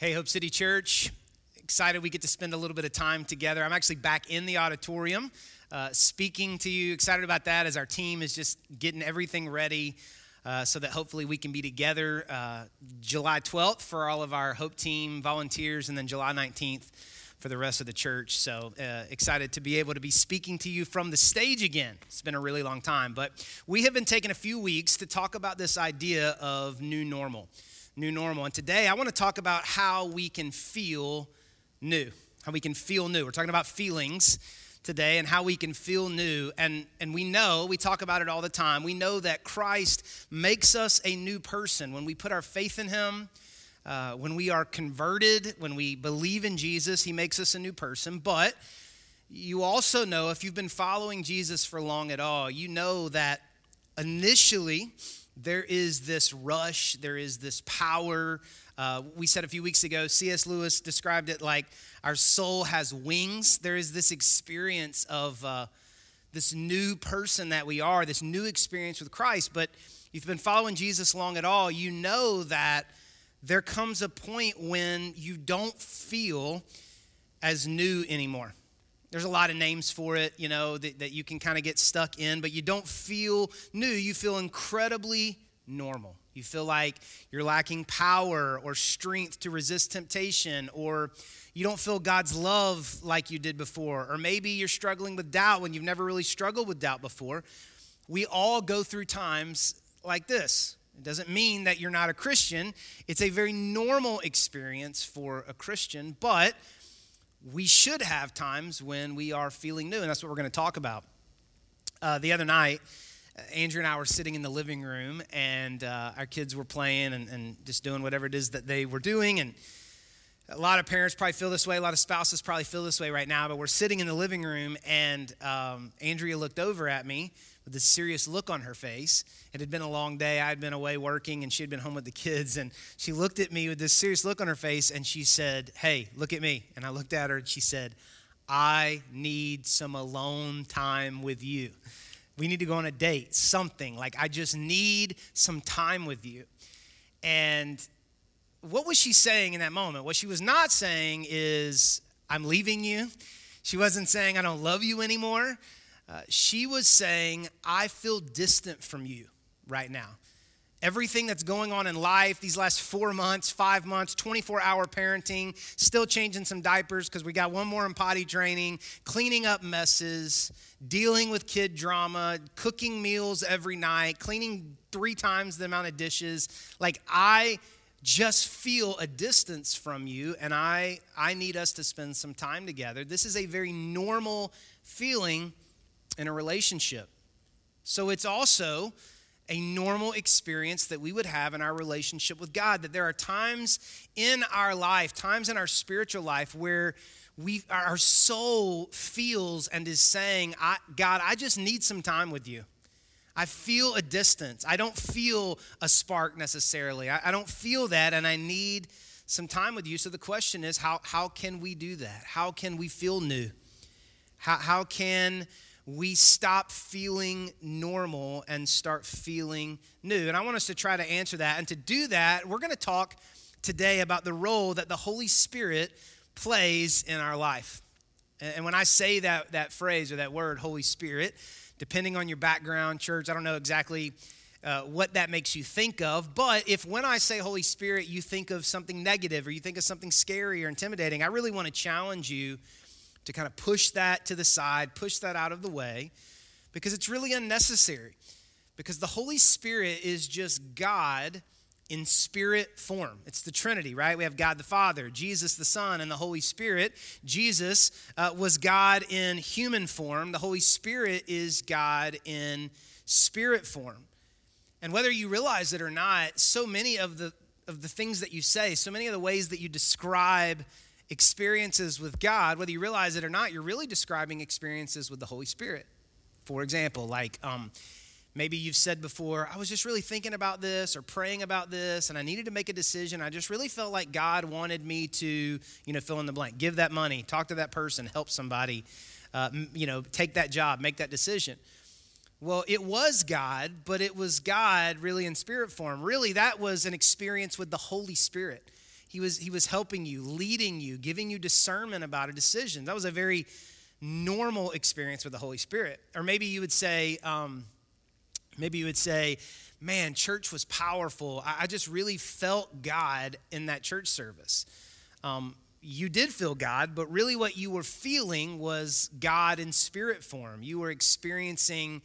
Hey, Hope City Church. Excited we get to spend a little bit of time together. I'm actually back in the auditorium uh, speaking to you. Excited about that as our team is just getting everything ready uh, so that hopefully we can be together uh, July 12th for all of our Hope Team volunteers and then July 19th for the rest of the church. So uh, excited to be able to be speaking to you from the stage again. It's been a really long time, but we have been taking a few weeks to talk about this idea of new normal new normal. And today I want to talk about how we can feel new, how we can feel new. We're talking about feelings today and how we can feel new. And, and we know, we talk about it all the time, we know that Christ makes us a new person when we put our faith in Him. Uh, when we are converted, when we believe in Jesus, He makes us a new person. But you also know, if you've been following Jesus for long at all, you know that initially, there is this rush, there is this power. Uh, we said a few weeks ago, C.S. Lewis described it like our soul has wings. There is this experience of uh, this new person that we are, this new experience with Christ. But if you've been following Jesus long at all, you know that there comes a point when you don't feel as new anymore. There's a lot of names for it, you know, that, that you can kind of get stuck in, but you don't feel new. You feel incredibly normal. You feel like you're lacking power or strength to resist temptation, or you don't feel God's love like you did before, or maybe you're struggling with doubt when you've never really struggled with doubt before. We all go through times like this. It doesn't mean that you're not a Christian. It's a very normal experience for a Christian, but we should have times when we are feeling new, and that's what we're going to talk about. Uh, the other night, uh, Andrea and I were sitting in the living room, and uh, our kids were playing and, and, just doing whatever it is that they were doing. And a lot of parents probably feel this way, a lot of spouses probably feel this way right now, but we're sitting in the living room, and um, Andrea looked over at me with this serious look on her face. It had been a long day. I had been away working and she had been home with the kids. And she looked at me with this serious look on her face and she said, Hey, look at me. And I looked at her and she said, I need some alone time with you. We need to go on a date, something. Like, I just need some time with you. And what was she saying in that moment? What she was not saying is, I'm leaving you. She wasn't saying, I don't love you anymore. Uh, she was saying, I feel distant from you right now. Everything that's going on in life these last four months, five months, 24 hour parenting, still changing some diapers because we got one more in potty training, cleaning up messes, dealing with kid drama, cooking meals every night, cleaning three times the amount of dishes. Like, I just feel a distance from you and I, I need us to spend some time together. This is a very normal feeling in a relationship. So it's also a normal experience that we would have in our relationship with God. That there are times in our life, times in our spiritual life, where we, our soul feels and is saying, God, I just need some time with you. I feel a distance. I don't feel a spark necessarily. I, I don't feel that, and I need some time with you. So the question is, how, how can we do that? How can we feel new? How, how can we stop feeling normal and start feeling new? And I want us to try to answer that. And to do that, we're going to talk today about the role that the Holy Spirit plays in our life. And when I say that, that phrase or that word, Holy Spirit, depending on your background, church, I don't know exactly uh, what that makes you think of. But if when I say Holy Spirit, you think of something negative or you think of something scary or intimidating, I really want to challenge you to kind of push that to the side, push that out of the way, because it's really unnecessary. Because the Holy Spirit is just God in spirit form. It's the Trinity, right? We have God the Father, Jesus the Son, and the Holy Spirit. Jesus uh, was God in human form, the Holy Spirit is God in spirit form. And whether you realize it or not, so many of the of the things that you say, so many of the ways that you describe experiences with God, whether you realize it or not, you're really describing experiences with the Holy Spirit. For example, like um, maybe you've said before, I was just really thinking about this or praying about this, and I needed to make a decision. I just really felt like God wanted me to, you know, fill in the blank, give that money, talk to that person, help somebody, uh, you know, take that job, make that decision. Well, it was God, but it was God really in spirit form. Really, that was an experience with the Holy Spirit. He was, he was helping you, leading you, giving you discernment about a decision. That was a very normal experience with the Holy Spirit. Or maybe you would say, um, maybe you would say, man, church was powerful. I, I just really felt God in that church service. Um, you did feel God, but really what you were feeling was God in spirit form. You were experiencing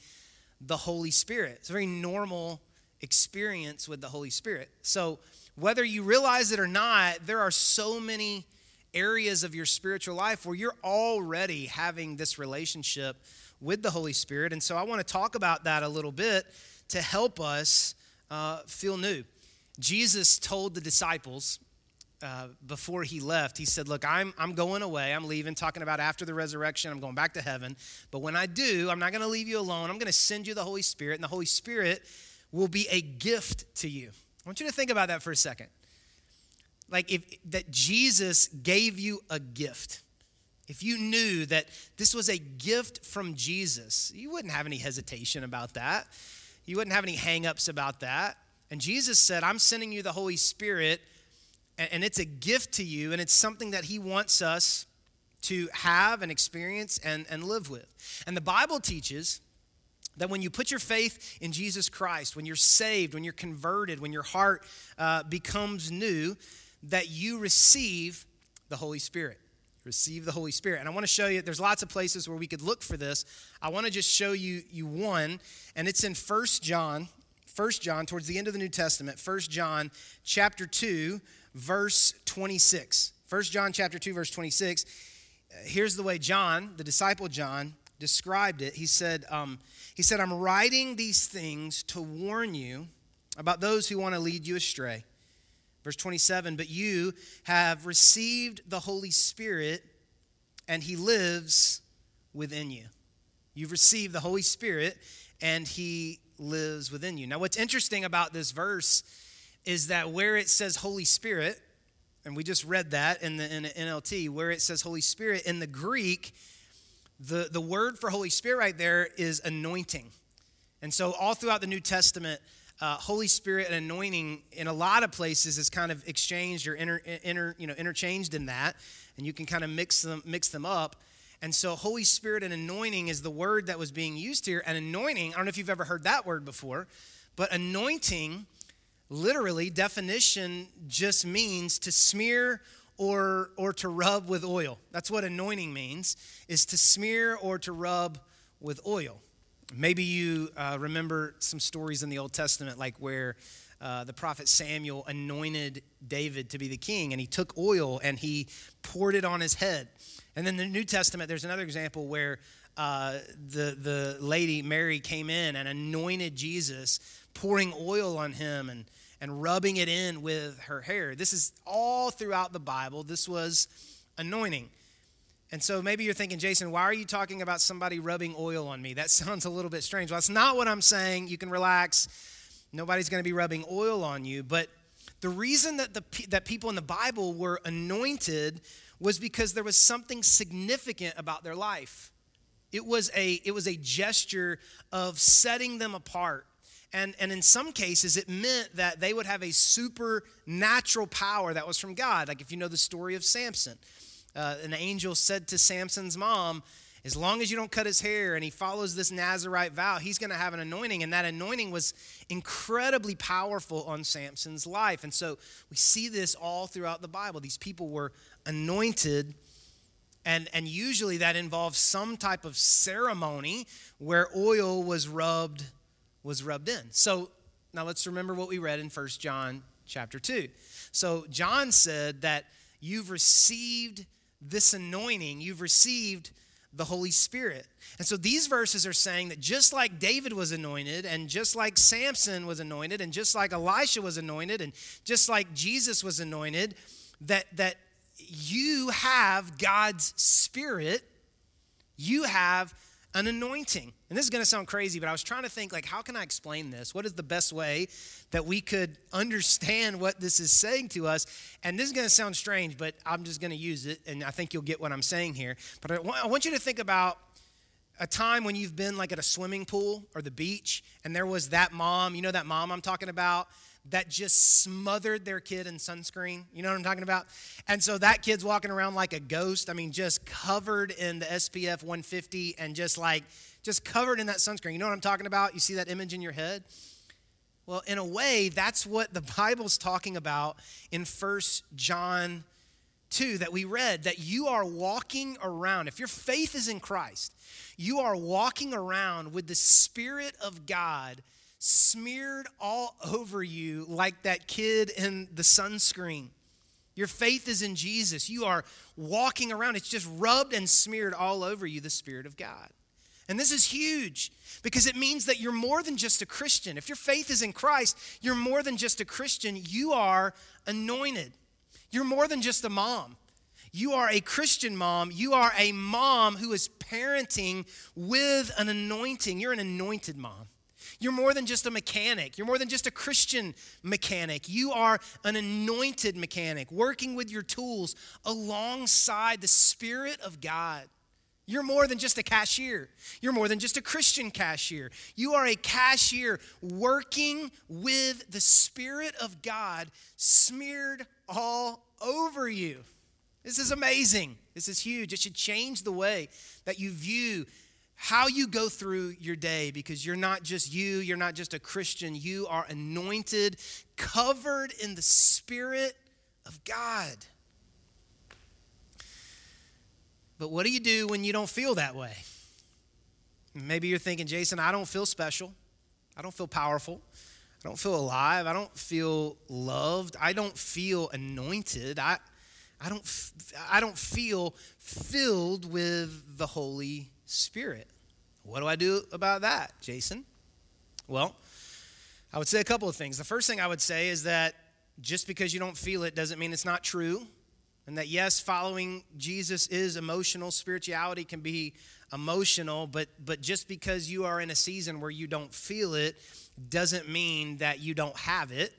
the Holy Spirit. It's a very normal experience with the Holy Spirit. So, whether you realize it or not, there are so many areas of your spiritual life where you're already having this relationship with the Holy Spirit. And so I want to talk about that a little bit to help us uh, feel new. Jesus told the disciples uh, before he left, he said, Look, I'm, I'm going away. I'm leaving, talking about after the resurrection. I'm going back to heaven. But when I do, I'm not going to leave you alone. I'm going to send you the Holy Spirit, and the Holy Spirit will be a gift to you. I want you to think about that for a second like if that Jesus gave you a gift. If you knew that this was a gift from Jesus, you wouldn't have any hesitation about that. You wouldn't have any hangups about that. And Jesus said, I'm sending you the Holy Spirit, and it's a gift to you, and it's something that He wants us to have and experience and, and live with. And the Bible teaches that when you put your faith in Jesus Christ, when you're saved, when you're converted, when your heart uh, becomes new, that you receive the Holy Spirit. Receive the Holy Spirit. And I want to show you, there's lots of places where we could look for this. I want to just show you, you one, and it's in First John, First John, towards the end of the New Testament, First John chapter 2, verse 26. First John chapter 2, verse 26. Here's the way John, the disciple John, described it. He said, um, he said, I'm writing these things to warn you about those who want to lead you astray. Verse 27 But you have received the Holy Spirit, and he lives within you. You've received the Holy Spirit, and he lives within you. Now, what's interesting about this verse is that where it says Holy Spirit, and we just read that in the, in the NLT, where it says Holy Spirit, in the Greek, the, the word for Holy Spirit right there is anointing. And so, all throughout the New Testament, uh, Holy Spirit and anointing in a lot of places is kind of exchanged or inter, inter, you know, interchanged in that, and you can kind of mix them, mix them up. And so, Holy Spirit and anointing is the word that was being used here. And anointing, I don't know if you've ever heard that word before, but anointing, literally, definition just means to smear or, or to rub with oil. That's what anointing means, is to smear or to rub with oil. Maybe you uh, remember some stories in the Old Testament, like where uh, the prophet Samuel anointed David to be the king, and he took oil and he poured it on his head. And then the New Testament, there's another example where uh, the, the lady Mary came in and anointed Jesus, pouring oil on him and, and rubbing it in with her hair. This is all throughout the Bible. This was anointing. And so maybe you're thinking, Jason, why are you talking about somebody rubbing oil on me? That sounds a little bit strange. Well, that's not what I'm saying. You can relax. Nobody's going to be rubbing oil on you. But the reason that, the, that people in the Bible were anointed was because there was something significant about their life. It was a, it was a gesture of setting them apart. And, and in some cases, it meant that they would have a supernatural power that was from God. Like if you know the story of Samson uh, an angel said to Samson's mom, as long as you don't cut his hair and he follows this Nazarite vow, he's going to have an anointing. And that anointing was incredibly powerful on Samson's life. And so we see this all throughout the Bible. These people were anointed, and, and usually that involves some type of ceremony where oil was rubbed was rubbed in. So now let's remember what we read in First John chapter 2. So John said that you've received this anointing, you've received the Holy Spirit. And so these verses are saying that just like David was anointed, and just like Samson was anointed, and just like Elisha was anointed, and just like Jesus was anointed, that, that you have God's Spirit, you have an anointing. And this is going to sound crazy, but I was trying to think like how can I explain this? What is the best way that we could understand what this is saying to us? And this is going to sound strange, but I'm just going to use it and I think you'll get what I'm saying here. But I want, I want you to think about a time when you've been like at a swimming pool or the beach and there was that mom, you know that mom I'm talking about, that just smothered their kid in sunscreen. You know what I'm talking about? And so that kid's walking around like a ghost. I mean, just covered in the SPF 150 and just like, just covered in that sunscreen. You know what I'm talking about? You see that image in your head? Well, in a way, that's what the Bible's talking about in First John 2 that we read that you are walking around. If your faith is in Christ, you are walking around with the Spirit of God smeared all over you like that kid in the sunscreen. Your faith is in Jesus. You are walking around, it's just rubbed and smeared all over you, the Spirit of God. And this is huge because it means that you're more than just a Christian. If your faith is in Christ, you're more than just a Christian. You are anointed. You're more than just a mom. You are a Christian mom. You are a mom who is parenting with an anointing. You're an anointed mom. You're more than just a mechanic. You're more than just a Christian mechanic. You are an anointed mechanic working with your tools alongside the Spirit of God. You're more than just a cashier. You're more than just a Christian cashier. You are a cashier working with the Spirit of God smeared all over you. This is amazing. This is huge. It should change the way that you view how you go through your day because you're not just you, you're not just a Christian, you are anointed, covered in the Spirit of God. But what do you do when you don't feel that way? Maybe you're thinking, Jason, I don't feel special. I don't feel powerful. I don't feel alive. I don't feel loved. I don't feel anointed. I, I, don't, I don't feel filled with the Holy Spirit. What do I do about that, Jason? Well, I would say a couple of things. The first thing I would say is that just because you don't feel it doesn't mean it's not true. And that, yes, following Jesus is emotional. Spirituality can be emotional, but, but just because you are in a season where you don't feel it doesn't mean that you don't have it.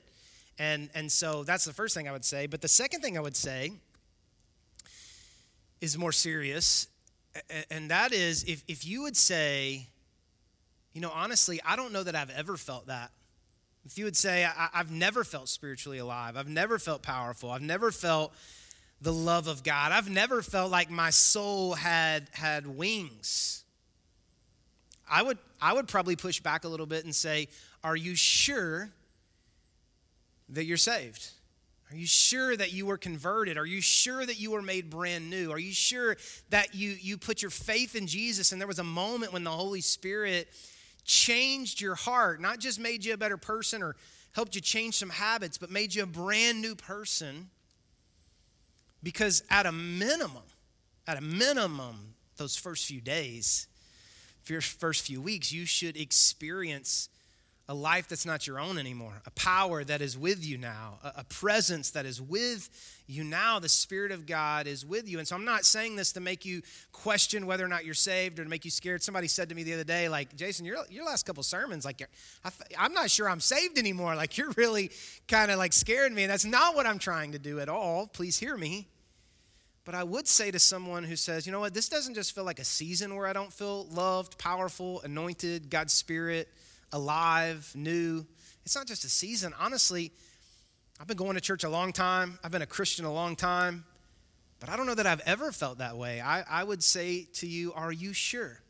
And, and so that's the first thing I would say. But the second thing I would say is more serious and that is if, if you would say, you know, honestly, I don't know that I've ever felt that. If you would say, I, have never felt spiritually alive, I've never felt powerful, I've never felt the love of God, I've never felt like my soul had had wings. I would I would probably push back a little bit and say, Are you sure that you're saved? Are you sure that you were converted? Are you sure that you were made brand new? Are you sure that you, you put your faith in Jesus and there was a moment when the Holy Spirit changed your heart, not just made you a better person or helped you change some habits, but made you a brand new person? Because at a minimum, at a minimum, those first few days, your first few weeks, you should experience a life that's not your own anymore, a power that is with you now, a, presence that is with you now. The Spirit of God is with you. And so I'm not saying this to make you question whether or not you're saved or to make you scared. Somebody said to me the other day, like, Jason, your, your last couple sermons, like, I, I'm not sure I'm saved anymore. Like, you're really kind of like scared me. And that's not what I'm trying to do at all. Please hear me. But I would say to someone who says, you know what, this doesn't just feel like a season where I don't feel loved, powerful, anointed, God's Spirit alive, new. It's not just a season. Honestly, I've been going to church a long time, I've been a Christian a long time, but I don't know that I've ever felt that way. I, I would say to you, Are you sure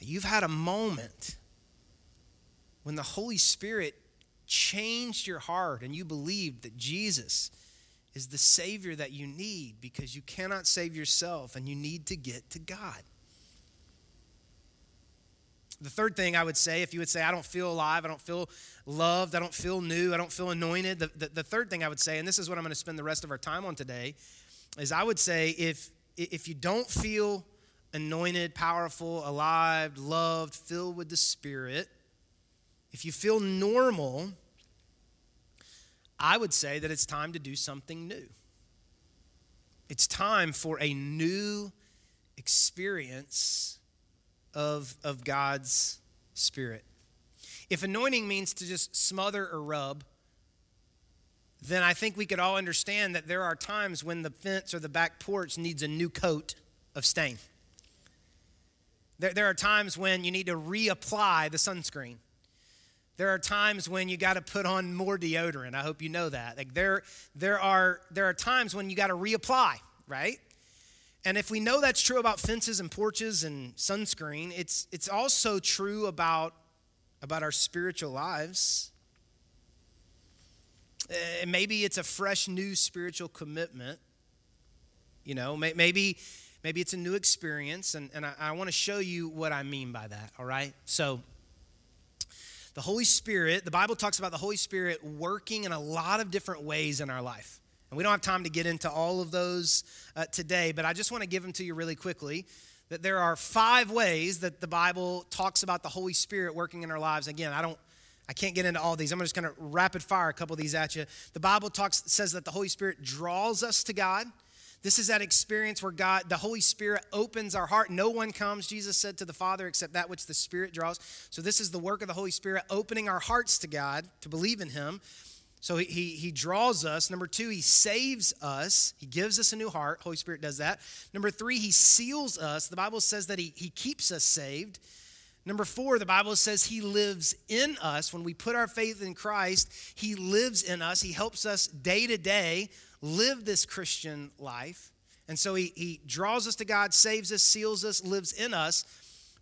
you've had a moment when the Holy Spirit changed your heart and you believed that Jesus is the Savior that you need because you cannot save yourself and you need to get to God? The third thing I would say, if you would say, I don't feel alive, I don't feel loved, I don't feel new, I don't feel anointed, the, the, the third thing I would say, and this is what I'm going to spend the rest of our time on today, is I would say if, if you don't feel anointed, powerful, alive, loved, filled with the Spirit, if you feel normal, I would say that it's time to do something new. It's time for a new experience of, of God's Spirit. If anointing means to just smother or rub, then I think we could all understand that there are times when the fence or the back porch needs a new coat of stain. There, there are times when you need to reapply the sunscreen. There are times when you got to put on more deodorant. I hope you know that. Like there, there are there are times when you got to reapply, right? And if we know that's true about fences and porches and sunscreen, it's it's also true about about our spiritual lives. Uh, maybe it's a fresh new spiritual commitment. You know, maybe maybe it's a new experience, and, and I, I want to show you what I mean by that, all right? So the Holy Spirit, the Bible talks about the Holy Spirit working in a lot of different ways in our life. And we don't have time to get into all of those uh, today, but I just want to give them to you really quickly. That there are five ways that the Bible talks about the Holy Spirit working in our lives. Again, I don't I can't get into all these. I'm just going to rapid fire a couple of these at you. The Bible talks says that the Holy Spirit draws us to God. This is that experience where God, the Holy Spirit opens our heart. No one comes, Jesus said to the Father, except that which the Spirit draws. So, this is the work of the Holy Spirit, opening our hearts to God to believe in Him. So, he, he, draws us. Number two, He saves us. He gives us a new heart. Holy Spirit does that. Number three, He seals us. The Bible says that He, he keeps us saved. Number four, the Bible says He lives in us. When we put our faith in Christ, He lives in us. He helps us day to day live this Christian life. And so he, he draws us to God, saves us, seals us, lives in us.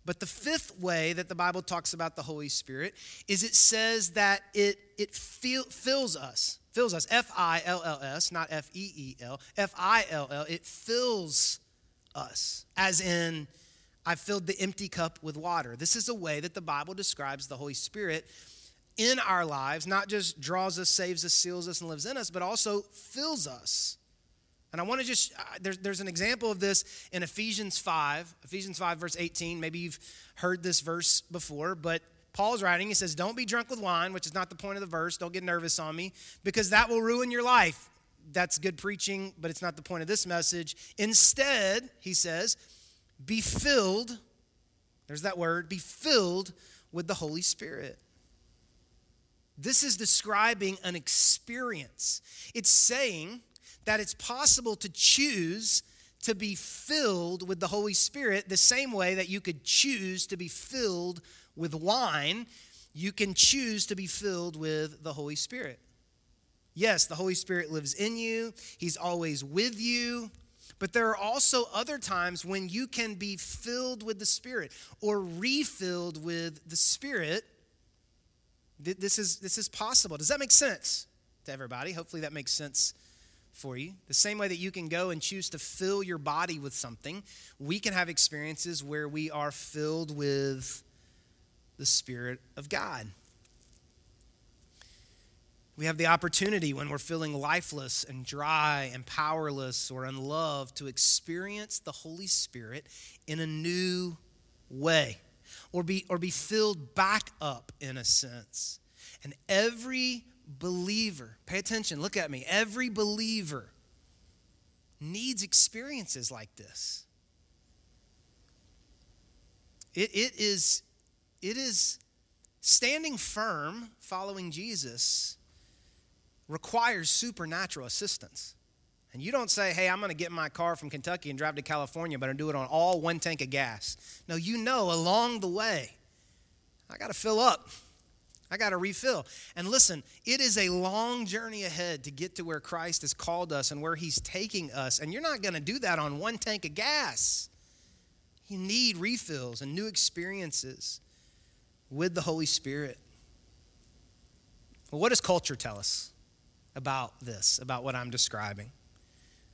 But the fifth way that the Bible talks about the Holy Spirit is it says that it, it feel, fills us, fills us, F I L L S, not F E E L, F I L L, it fills us, as in, I filled the empty cup with water. This is a way that the Bible describes the Holy Spirit in our lives, not just draws us, saves us, seals us, and lives in us, but also fills us. And I want to just, uh, there's, there's an example of this in Ephesians 5, Ephesians 5, verse 18. Maybe you've heard this verse before, but Paul's writing, he says, Don't be drunk with wine, which is not the point of the verse. Don't get nervous on me, because that will ruin your life. That's good preaching, but it's not the point of this message. Instead, he says, be filled, there's that word, be filled with the Holy Spirit. This is describing an experience. It's saying that it's possible to choose to be filled with the Holy Spirit the same way that you could choose to be filled with wine. You can choose to be filled with the Holy Spirit. Yes, the Holy Spirit lives in you, He's always with you. But there are also other times when you can be filled with the Spirit or refilled with the Spirit this is, this is possible. Does that make sense to everybody? Hopefully, that makes sense for you. The same way that you can go and choose to fill your body with something, we can have experiences where we are filled with the Spirit of God. We have the opportunity when we're feeling lifeless and dry and powerless or unloved to experience the Holy Spirit in a new way or be, or be filled back up in a sense. And every believer, pay attention, look at me, every believer needs experiences like this. It, it, is, it is standing firm following Jesus requires supernatural assistance. And you don't say, hey, I'm going to get my car from Kentucky and drive to California, but I'm do it on all one tank of gas. No, you know along the way, I got to fill up. I got to refill. And listen, it is a long journey ahead to get to where Christ has called us and where He's taking us. And you're not going to do that on one tank of gas. You need refills and new experiences with the Holy Spirit. Well, what does culture tell us about this, about what I'm describing?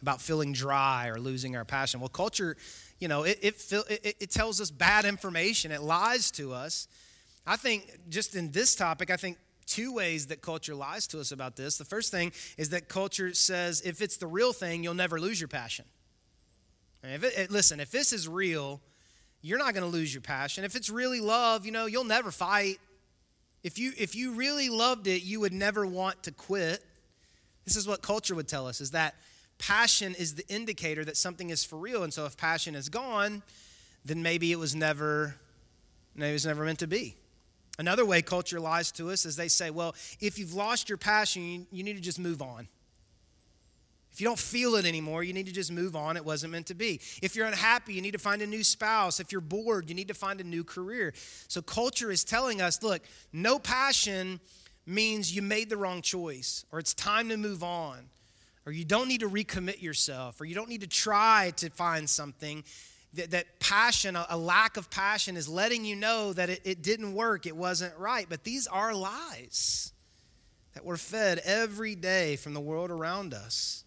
about feeling dry or losing our passion. Well, culture, you know, it, it, it, it tells us bad information, it lies to us. I think just in this topic, I think two ways that culture lies to us about this. The first thing is that culture says if it's the real thing, you'll never lose your passion. If it, listen, if this is real, you're not going to lose your passion. If it's really love, you know, you'll never fight. If you if you really loved it, you would never want to quit. This is what culture would tell us is that passion is the indicator that something is for real. And so if passion is gone, then maybe it was never, maybe it was never meant to be. Another way culture lies to us is they say, well, if you've lost your passion, you, need to just move on. If you don't feel it anymore, you need to just move on. It wasn't meant to be. If you're unhappy, you need to find a new spouse. If you're bored, you need to find a new career. So, culture is telling us look, no passion means you made the wrong choice, or it's time to move on, or you don't need to recommit yourself, or you don't need to try to find something. That, that passion, a, a, lack of passion, is letting you know that it, it didn't work, it wasn't right. But these are lies that we're fed every day from the world around us.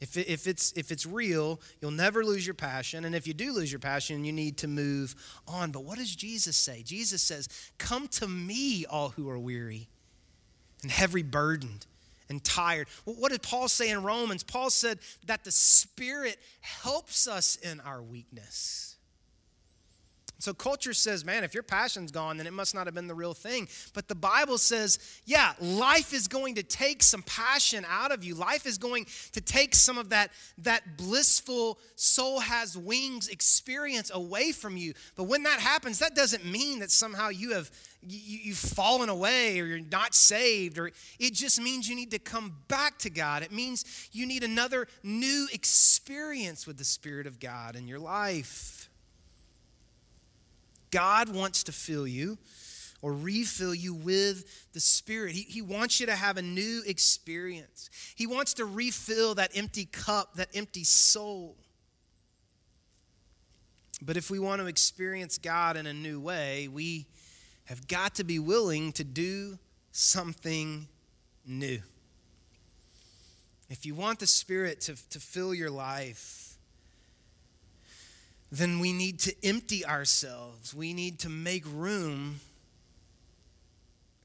If, it, if, it's, if it's real, you'll never lose your passion. And if you do lose your passion, you need to move on. But what does Jesus say? Jesus says, Come to me, all who are weary and heavy burdened and tired. What did Paul say in Romans? Paul said that the Spirit helps us in our weakness. So culture says, man, if your passion's gone, then it must not have been the real thing. But the Bible says, yeah, life is going to take some passion out of you. Life is going to take some of that, that blissful soul has wings experience away from you. But when that happens, that doesn't mean that somehow you have you, you've fallen away or you're not saved or it just means you need to come back to God. It means you need another new experience with the Spirit of God in your life. God wants to fill you or refill you with the Spirit. He, he wants you to have a new experience. He wants to refill that empty cup, that empty soul. But if we want to experience God in a new way, we have got to be willing to do something new. If you want the Spirit to, to fill your life, then we need to empty ourselves. We need to make room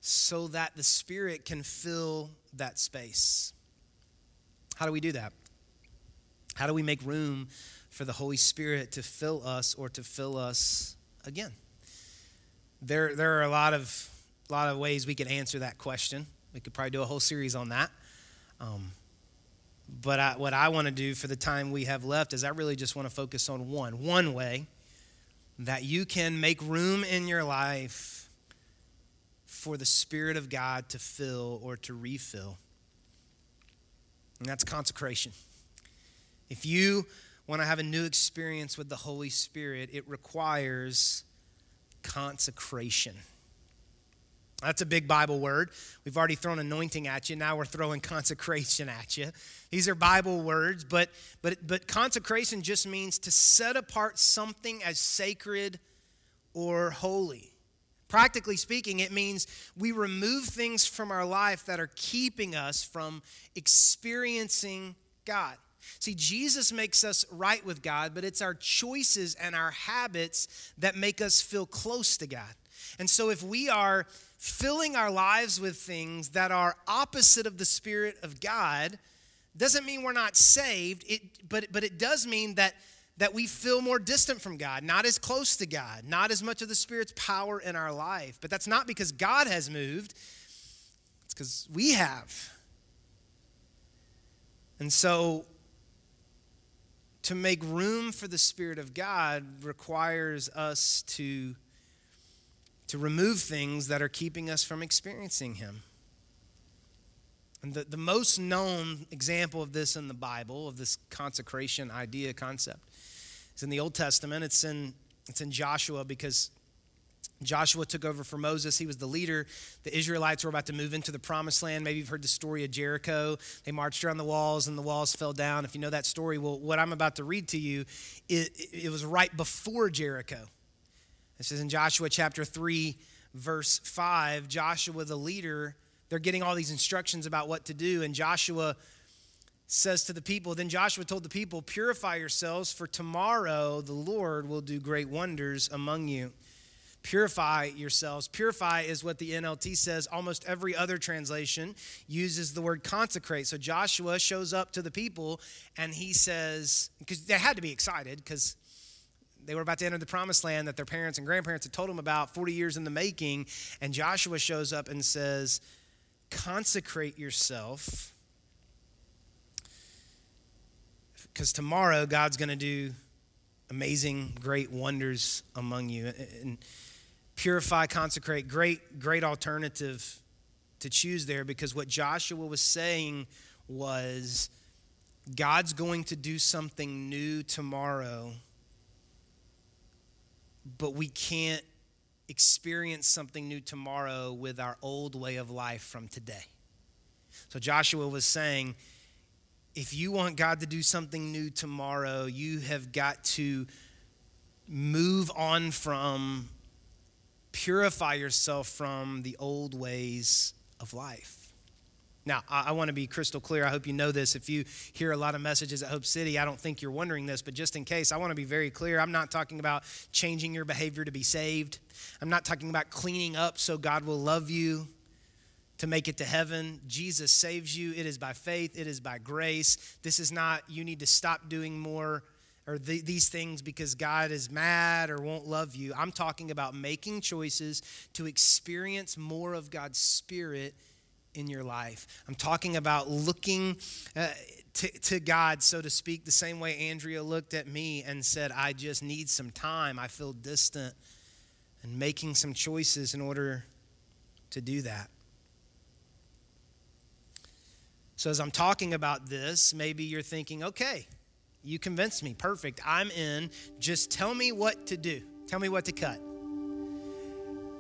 so that the Spirit can fill that space. How do we do that? How do we make room for the Holy Spirit to fill us or to fill us again? There, there are a lot of, lot of ways we could answer that question. We could probably do a whole series on that. Um, but I, what I want to do for the time we have left is I really just want to focus on one. One way that you can make room in your life for the Spirit of God to fill or to refill. And that's consecration. If you want to have a new experience with the Holy Spirit, it requires consecration. That's a big Bible word. We've already thrown anointing at you. Now we're throwing consecration at you. These are Bible words, but, but, but consecration just means to set apart something as sacred or holy. Practically speaking, it means we remove things from our life that are keeping us from experiencing God. See, Jesus makes us right with God, but it's our choices and our habits that make us feel close to God. And so, if we are filling our lives with things that are opposite of the Spirit of God, doesn't mean we're not saved, it, but, but it does mean that, that we feel more distant from God, not as close to God, not as much of the Spirit's power in our life. But that's not because God has moved, it's because we have. And so, to make room for the Spirit of God requires us to to remove things that are keeping us from experiencing Him. And the, the most known example of this in the Bible, of this consecration idea, concept, is in the Old Testament. It's in, it's in Joshua because Joshua took over for Moses. He was the leader. The Israelites were about to move into the promised land. Maybe you've heard the story of Jericho. They marched around the walls and the walls fell down. If you know that story, well, what I'm about to read to you, it, it was right before Jericho. This is in Joshua chapter 3, verse 5. Joshua, the leader, they're getting all these instructions about what to do. And Joshua says to the people, Then Joshua told the people, Purify yourselves, for tomorrow the Lord will do great wonders among you. Purify yourselves. Purify is what the NLT says. Almost every other translation uses the word consecrate. So Joshua shows up to the people and he says, because they had to be excited because they were about to enter the promised land that their parents and grandparents had told them about 40 years in the making. And Joshua shows up and says, Consecrate yourself. Because tomorrow God's going to do amazing, great wonders among you. And purify, consecrate, great, great alternative to choose there because what Joshua was saying was God's going to do something new tomorrow, but we can't experience something new tomorrow with our old way of life from today. So Joshua was saying, if you want God to do something new tomorrow, you have got to move on from, purify yourself from the old ways of life. Now, I, I want to be crystal clear. I hope you know this. If you hear a lot of messages at Hope City, I don't think you're wondering this, but just in case, I want to be very clear. I'm not talking about changing your behavior to be saved. I'm not talking about cleaning up so God will love you to make it to heaven. Jesus saves you. It is by faith, it is by grace. This is not, you need to stop doing more or these things because God is mad or won't love you. I'm talking about making choices to experience more of God's Spirit in your life. I'm talking about looking uh, to, to God, so to speak, the same way Andrea looked at me and said, I just need some time. I feel distant, and making some choices in order to do that. So, as I'm talking about this, maybe you're thinking, okay, you convinced me. Perfect. I'm in. Just tell me what to do. Tell me what to cut.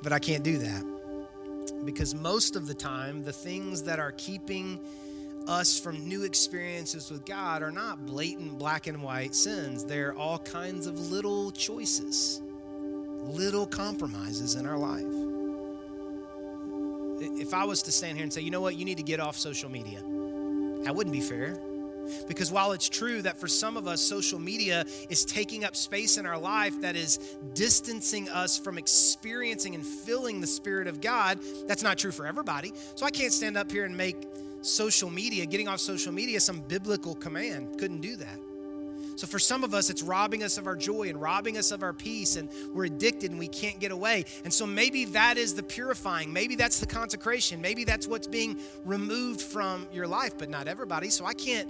But I can't do that. Because most of the time, the things that are keeping us from new experiences with God are not blatant black and white sins. They're all kinds of little choices, little compromises in our life. If I was to stand here and say, you know what, you need to get off social media, that wouldn't be fair. Because while it's true that for some of us, social media is taking up space in our life that is distancing us from experiencing and filling the Spirit of God, that's not true for everybody. So I can't stand up here and make social media, getting off social media, some biblical command. Couldn't do that. So for some of us, it's robbing us of our joy and robbing us of our peace, and we're addicted and we can't get away. And so maybe that is the purifying. Maybe that's the consecration. Maybe that's what's being removed from your life, but not everybody. So I can't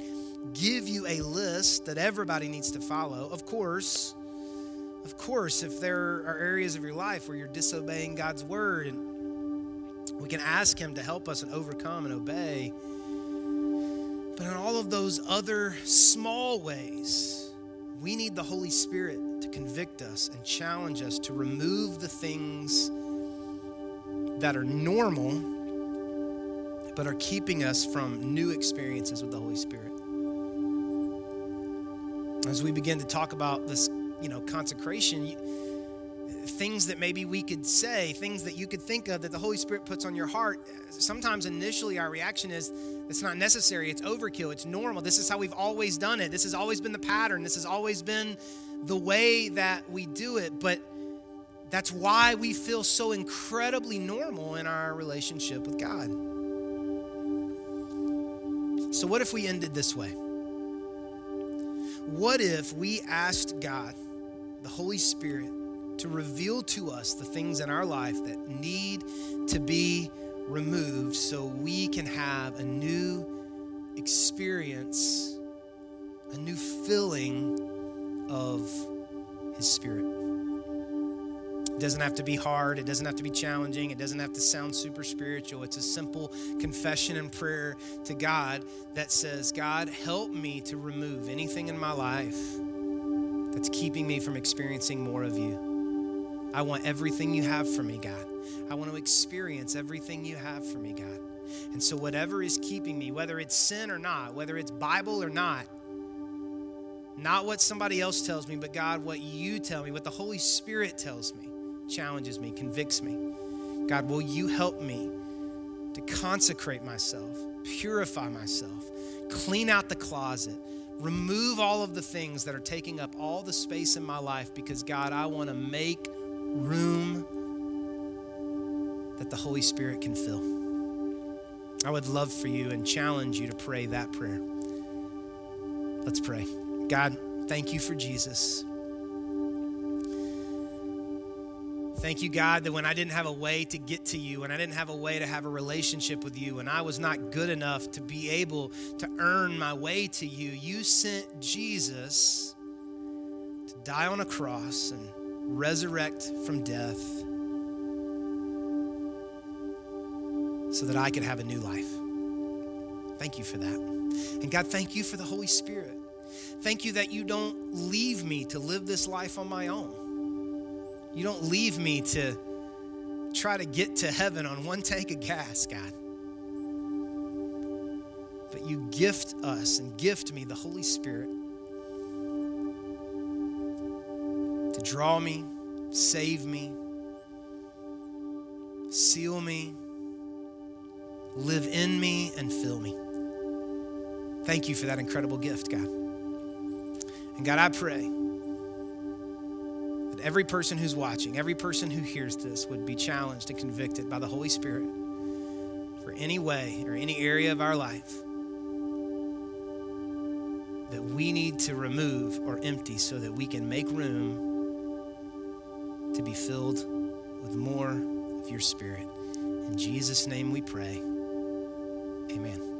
give you a list that everybody needs to follow. Of course, of course, if there are areas of your life where you're disobeying God's word, and we can ask Him to help us and overcome and obey. But in all of those other small ways, we need the Holy Spirit to convict us and challenge us to remove the things that are normal but are keeping us from new experiences with the Holy Spirit. As we begin to talk about this, you know, consecration, things that maybe we could say, things that you could think of that the Holy Spirit puts on your heart, sometimes initially our reaction is it's not necessary, it's overkill, it's normal. This is how we've always done it. This has always been the pattern. This has always been the way that we do it. But that's why we feel so incredibly normal in our relationship with God. So, what if we ended this way? What if we asked God, the Holy Spirit, to reveal to us the things in our life that need to be removed so we can have a new experience, a new filling of His Spirit. It doesn't have to be hard. It doesn't have to be challenging. It doesn't have to sound super spiritual. It's a simple confession and prayer to God that says, God, help me to remove anything in my life that's keeping me from experiencing more of you. I want everything you have for me, God. I want to experience everything you have for me, God. And so, whatever is keeping me, whether it's sin or not, whether it's Bible or not, not what somebody else tells me, but God, what you tell me, what the Holy Spirit tells me, challenges me, convicts me. God, will you help me to consecrate myself, purify myself, clean out the closet, remove all of the things that are taking up all the space in my life because, God, I want to make room that the Holy Spirit can fill. I would love for you and challenge you to pray that prayer. Let's pray. God, thank you for Jesus. Thank you, God, that when I didn't have a way to get to you, and I didn't have a way to have a relationship with you, and I was not good enough to be able to earn my way to you, you sent Jesus to die on a cross and resurrect from death so that I could have a new life. Thank you for that. And God, thank you for the Holy Spirit. Thank you that you don't leave me to live this life on my own. You don't leave me to try to get to heaven on one tank of gas, God. But you gift us and gift me the Holy Spirit draw me, save me, seal me, live in me, and fill me. Thank you for that incredible gift, God. And God, I pray that every person who's watching, every person who hears this would be challenged and convicted by the Holy Spirit for any way or any area of our life that we need to remove or empty so that we can make room to be filled with more of your Spirit. In Jesus' name we pray. Amen.